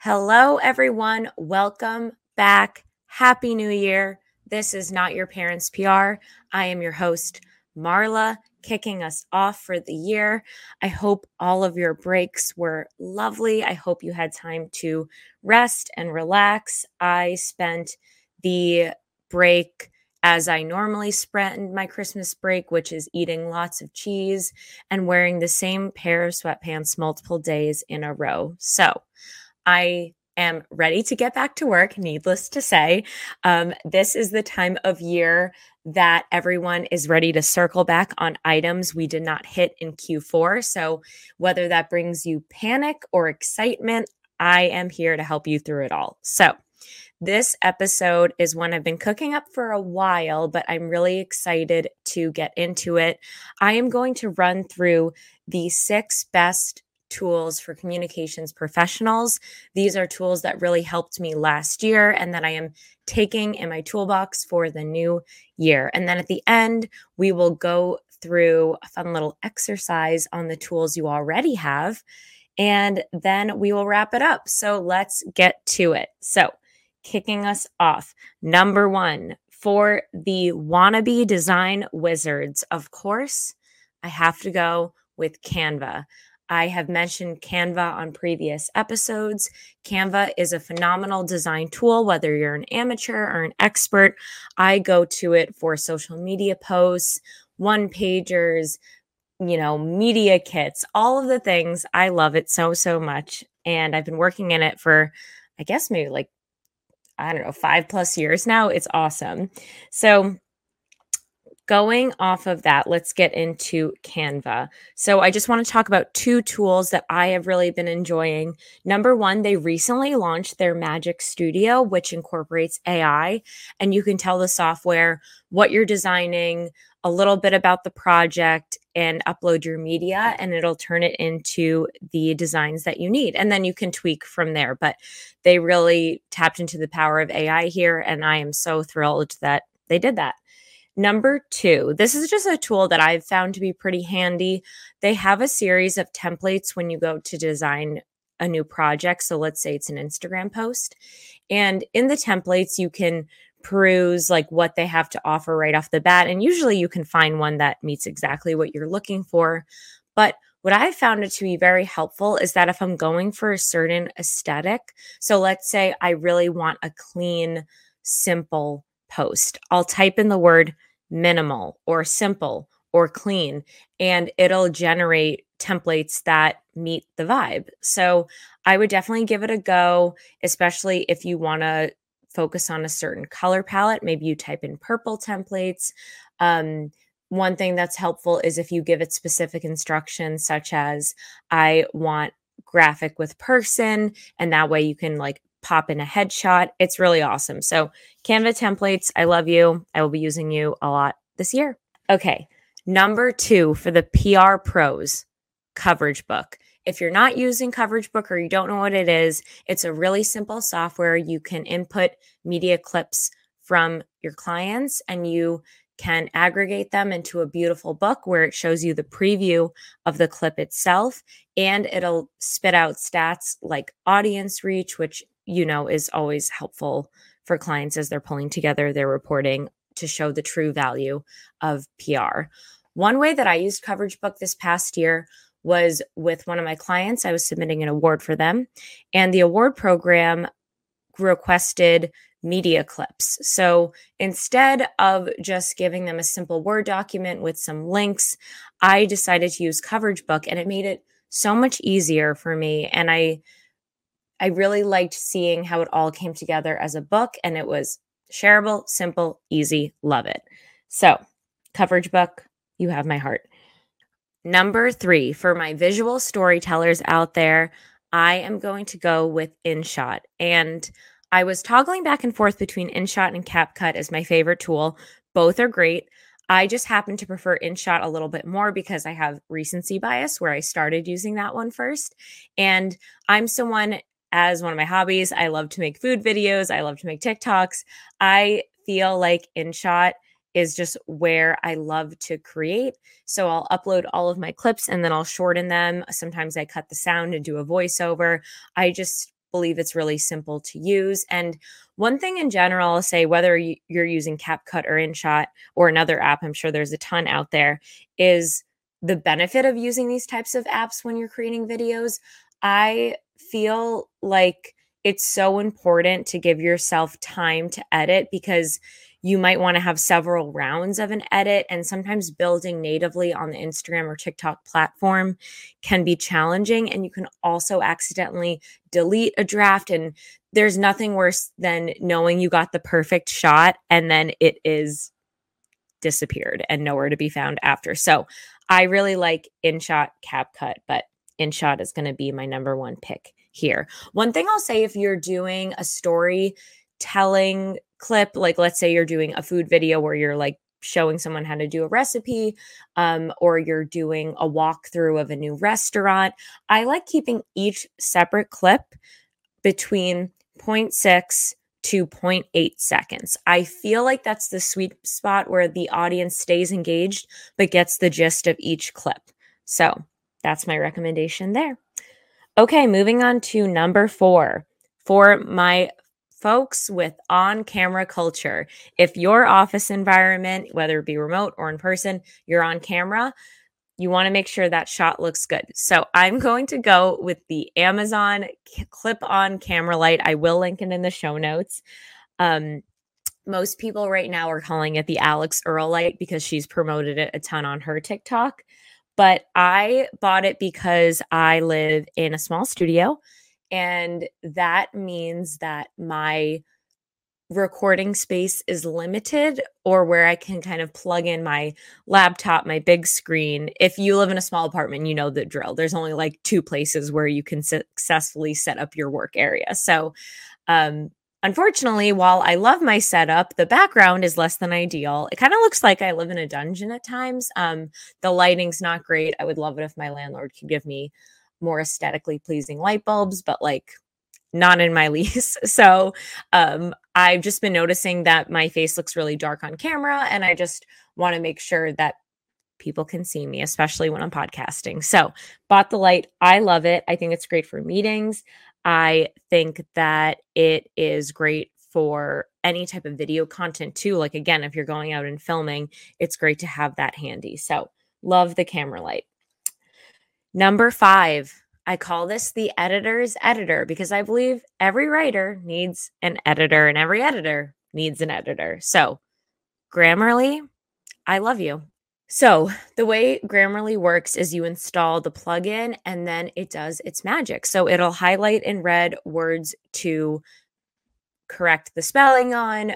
Hello, everyone. Welcome back. Happy New Year. This is Not Your Parents PR. I am your host, Marla, kicking us off for the year. I hope all of your breaks were lovely. I hope you had time to rest and relax. I spent the break as I normally spend my Christmas break, which is eating lots of cheese and wearing the same pair of sweatpants multiple days in a row. So I am ready to get back to work, needless to say. Um, this is the time of year that everyone is ready to circle back on items we did not hit in Q4. So, whether that brings you panic or excitement, I am here to help you through it all. So, this episode is one I've been cooking up for a while, but I'm really excited to get into it. I am going to run through the six best tools for communications professionals. These are tools that really helped me last year and that I am taking in my toolbox for the new year. And then at the end, we will go through a fun little exercise on the tools you already have. And then we will wrap it up. So let's get to it. So, kicking us off, number one, for the wannabe design wizards, of course, I have to go with Canva. I have mentioned Canva on previous episodes. Canva is a phenomenal design tool, whether you're an amateur or an expert. I go to it for social media posts, one pagers, you know, media kits, all of the things. I love it so, so much. And I've been working in it for, I guess, maybe like, I don't know, five plus years now. It's awesome. So, going off of that, let's get into Canva. So, I just want to talk about two tools that I have really been enjoying. Number one, they recently launched their Magic Studio, which incorporates AI, and you can tell the software what you're designing, a little bit about the project, and upload your media, and it'll turn it into the designs that you need. And then you can tweak from there. But they really tapped into the power of AI here, and I am so thrilled that they did that. Number two, this is just a tool that I've found to be pretty handy. They have a series of templates when you go to design a new project. So let's say it's an Instagram post. And in the templates, you can peruse like what they have to offer right off the bat. And usually you can find one that meets exactly what you're looking for. But what I found it to be very helpful is that if I'm going for a certain aesthetic, so let's say I really want a clean, simple post, I'll type in the word minimal or simple or clean, and it'll generate templates that meet the vibe. So I would definitely give it a go, especially if you want to focus on a certain color palette. Maybe you type in purple templates. Um, one thing that's helpful is if you give it specific instructions, such as, I want graphic with person, and that way you can like pop in a headshot. It's really awesome. So, Canva templates, I love you. I will be using you a lot this year. Okay. Number two for the PR pros, Coverage Book. If you're not using Coverage Book or you don't know what it is, it's a really simple software. You can input media clips from your clients and you can aggregate them into a beautiful book where it shows you the preview of the clip itself and it'll spit out stats like audience reach, which you know, is always helpful for clients as they're pulling together their reporting to show the true value of PR. One way that I used Coverage Book this past year was with one of my clients. I was submitting an award for them, and the award program requested media clips. So instead of just giving them a simple Word document with some links, I decided to use Coverage Book, and it made it so much easier for me. And I I really liked seeing how it all came together as a book and it was shareable, simple, easy, love it. So, coverage book, you have my heart. Number three, for my visual storytellers out there, I am going to go with InShot. And I was toggling back and forth between InShot and CapCut as my favorite tool. Both are great. I just happen to prefer InShot a little bit more because I have recency bias where I started using that one first. And I'm someone as one of my hobbies. I love to make food videos. I love to make TikToks. I feel like InShot is just where I love to create. So I'll upload all of my clips and then I'll shorten them. Sometimes I cut the sound and do a voiceover. I just believe it's really simple to use. And one thing in general, I'll say whether you're using CapCut or InShot or another app, I'm sure there's a ton out there, is the benefit of using these types of apps when you're creating videos. I feel like it's so important to give yourself time to edit because you might want to have several rounds of an edit. And sometimes building natively on the Instagram or TikTok platform can be challenging. And you can also accidentally delete a draft. And there's nothing worse than knowing you got the perfect shot and then it is disappeared and nowhere to be found after. So I really like InShot CapCut, but InShot is going to be my number one pick here. One thing I'll say if you're doing a story telling clip, like let's say you're doing a food video where you're like showing someone how to do a recipe um, or you're doing a walkthrough of a new restaurant, I like keeping each separate clip between 0.6 to 0.8 seconds. I feel like that's the sweet spot where the audience stays engaged but gets the gist of each clip. So that's my recommendation there. Okay, moving on to number four for my folks with on camera culture. If your office environment, whether it be remote or in person, you're on camera, you want to make sure that shot looks good. So I'm going to go with the Amazon clip on camera light. I will link it in the show notes. Um, most people right now are calling it the Alix Earle light because she's promoted it a ton on her TikTok. But I bought it because I live in a small studio and that means that my recording space is limited or where I can kind of plug in my laptop, my big screen. If you live in a small apartment, you know the drill. There's only like two places where you can successfully set up your work area. So, um, unfortunately, while I love my setup, the background is less than ideal. It kind of looks like I live in a dungeon at times. Um, the lighting's not great. I would love it if my landlord could give me more aesthetically pleasing light bulbs, but like not in my lease. So um, I've just been noticing that my face looks really dark on camera, and I just want to make sure that people can see me, especially when I'm podcasting. So bought the light. I love it. I think it's great for meetings. I think that it is great for any type of video content too. Like again, if you're going out and filming, it's great to have that handy. So love the camera light. Number five, I call this the editor's editor because I believe every writer needs an editor and every editor needs an editor. So, Grammarly, I love you. So, the way Grammarly works is you install the plugin and then it does its magic. So, it'll highlight in red words to correct the spelling on.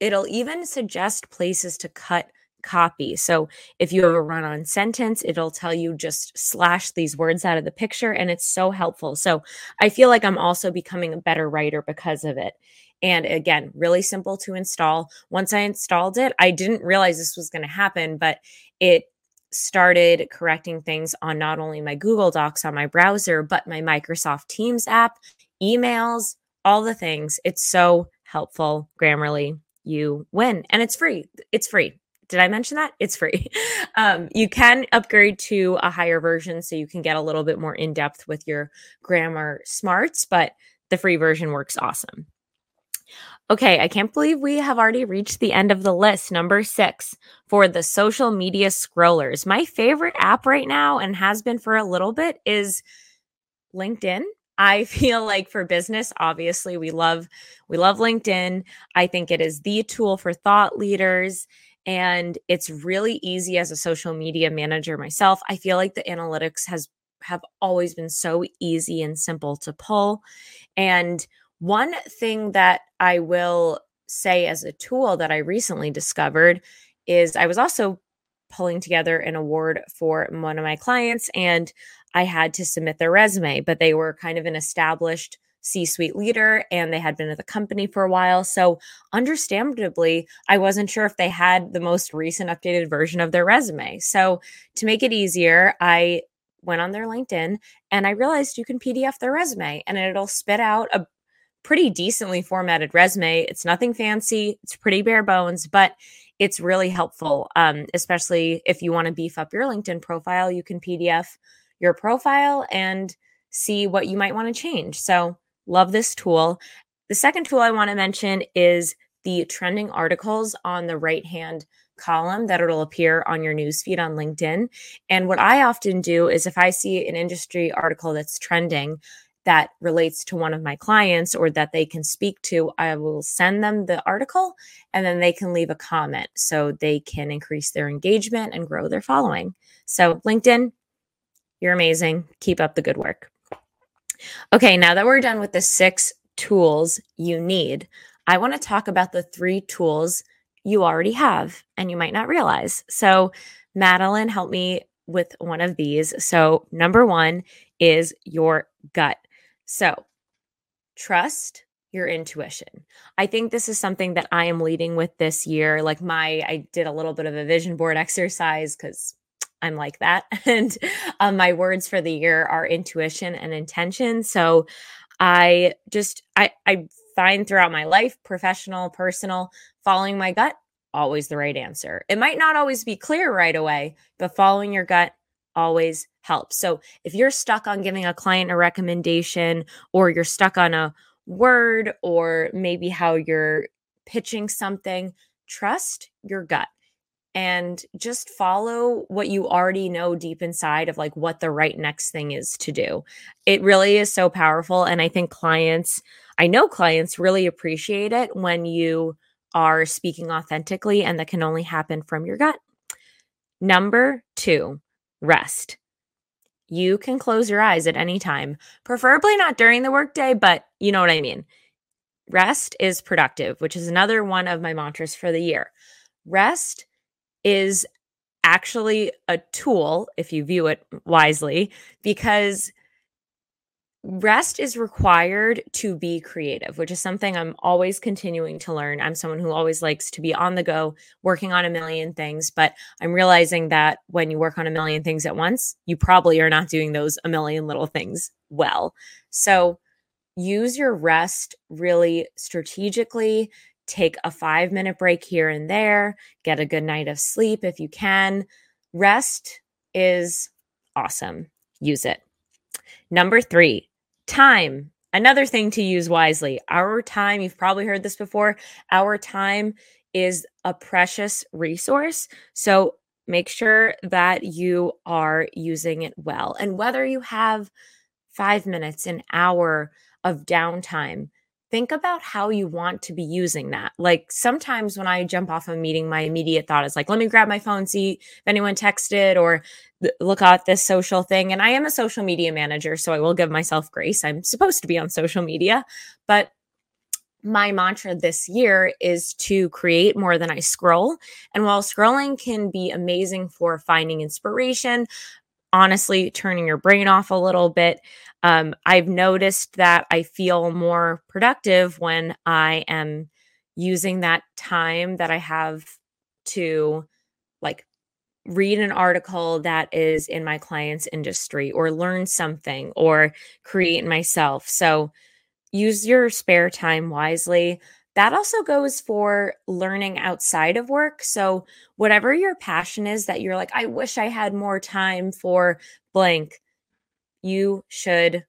It'll even suggest places to cut copy. So if you have a run on sentence, it'll tell you just slash these words out of the picture. And it's so helpful. So I feel like I'm also becoming a better writer because of it. And again, really simple to install. Once I installed it, I didn't realize this was going to happen, but it started correcting things on not only my Google Docs on my browser, but my Microsoft Teams app, emails, all the things. It's so helpful. Grammarly, you win. And it's free. It's free. Did I mention that? It's free. Um, you can upgrade to a higher version so you can get a little bit more in depth with your grammar smarts, but the free version works awesome. Okay, I can't believe we have already reached the end of the list. Number six for the social media scrollers. My favorite app right now and has been for a little bit is LinkedIn. I feel like for business, obviously we love we love LinkedIn. I think it is the tool for thought leaders and it's really easy as a social media manager myself i feel like the analytics has have always been so easy and simple to pull and one thing that i will say as a tool that i recently discovered is i was also pulling together an award for one of my clients and i had to submit their resume but they were kind of an established C suite leader and they had been at the company for a while. So, understandably, I wasn't sure if they had the most recent updated version of their resume. So, to make it easier, I went on their LinkedIn and I realized you can PDF their resume and it'll spit out a pretty decently formatted resume. It's nothing fancy, it's pretty bare bones, but it's really helpful, um, especially if you want to beef up your LinkedIn profile. You can PDF your profile and see what you might want to change. So, Love this tool. The second tool I want to mention is the trending articles on the right hand column that it'll appear on your newsfeed on LinkedIn. And what I often do is if I see an industry article that's trending, that relates to one of my clients or that they can speak to, I will send them the article and then they can leave a comment so they can increase their engagement and grow their following. So, LinkedIn, you're amazing. Keep up the good work. Okay, now that we're done with the six tools you need, I want to talk about the three tools you already have and you might not realize. So, Madeline helped me with one of these. So, number one is your gut. So, trust your intuition. I think this is something that I am leading with this year. Like my I did a little bit of a vision board exercise cuz I'm like that. And um, my words for the year are intuition and intention. So I just I I find throughout my life, professional, personal, following my gut always the right answer. It might not always be clear right away, but following your gut always helps. So if you're stuck on giving a client a recommendation or you're stuck on a word or maybe how you're pitching something, trust your gut and just follow what you already know deep inside of like what the right next thing is to do. It really is so powerful. And I think clients, I know clients really appreciate it when you are speaking authentically, and that can only happen from your gut. Number two, rest. You can close your eyes at any time, preferably not during the workday, but you know what I mean. Rest is productive, which is another one of my mantras for the year. Rest is actually a tool, if you view it wisely, because rest is required to be creative, which is something I'm always continuing to learn. I'm someone who always likes to be on the go, working on a million things, but I'm realizing that when you work on a million things at once, you probably are not doing those a million little things well. So use your rest really strategically. Take a five minute break here and there, get a good night of sleep if you can. Rest is awesome. Use it. Number three, Time, another thing to use wisely. Our time, you've probably heard this before, our time is a precious resource. So make sure that you are using it well. And whether you have five minutes, an hour of downtime, think about how you want to be using that. Like sometimes when I jump off a meeting, my immediate thought is like, let me grab my phone, see if anyone texted or look at this social thing. And I am a social media manager, so I will give myself grace. I'm supposed to be on social media, but my mantra this year is to create more than I scroll. And while scrolling can be amazing for finding inspiration, honestly, turning your brain off a little bit, um, I've noticed that I feel more productive when I am using that time that I have to like read an article that is in my client's industry or learn something or create myself. So use your spare time wisely. That also goes for learning outside of work. So, whatever your passion is that you're like, I wish I had more time for blank, you should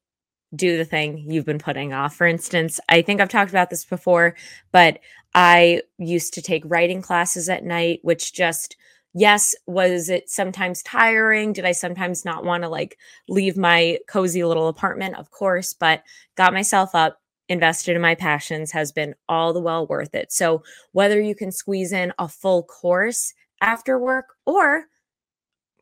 do the thing you've been putting off. For instance, I think I've talked about this before, but I used to take writing classes at night, which just, yes, was it sometimes tiring? Did I sometimes not want to like leave my cozy little apartment? Of course, but got myself up, invested in my passions has been all the well worth it. So, whether you can squeeze in a full course after work or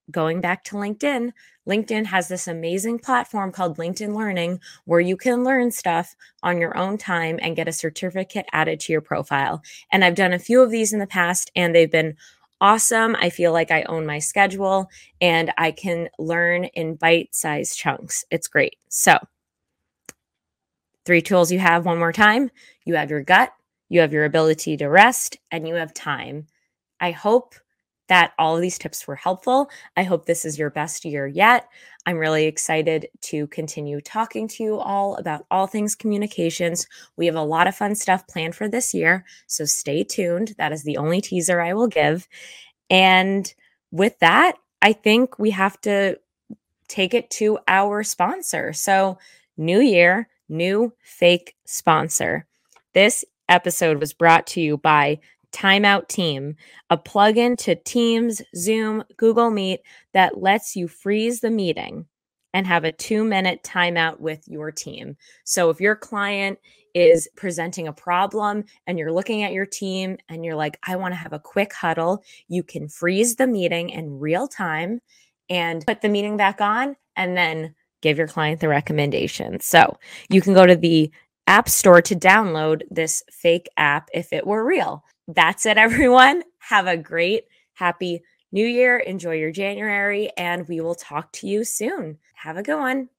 going back to LinkedIn, LinkedIn has this amazing platform called LinkedIn Learning where you can learn stuff on your own time and get a certificate added to your profile. And I've done a few of these in the past and they've been awesome. I feel like I own my schedule and I can learn in bite sized chunks. It's great. So, three tools you have one more time you have your gut, you have your ability to rest, and you have time. I hope that all of these tips were helpful. I hope this is your best year yet. I'm really excited to continue talking to you all about all things communications. We have a lot of fun stuff planned for this year, so stay tuned. That is the only teaser I will give. And with that, I think we have to take it to our sponsor. So, new year, new fake sponsor. This episode was brought to you by Timeout Team, a plugin to Teams, Zoom, Google Meet that lets you freeze the meeting and have a two minute timeout with your team. So if your client is presenting a problem and you're looking at your team and you're like, I want to have a quick huddle, you can freeze the meeting in real time and put the meeting back on and then give your client the recommendation. So you can go to the App Store to download this fake app if it were real. That's it, everyone. Have a great, happy new year. Enjoy your January, and we will talk to you soon. Have a good one.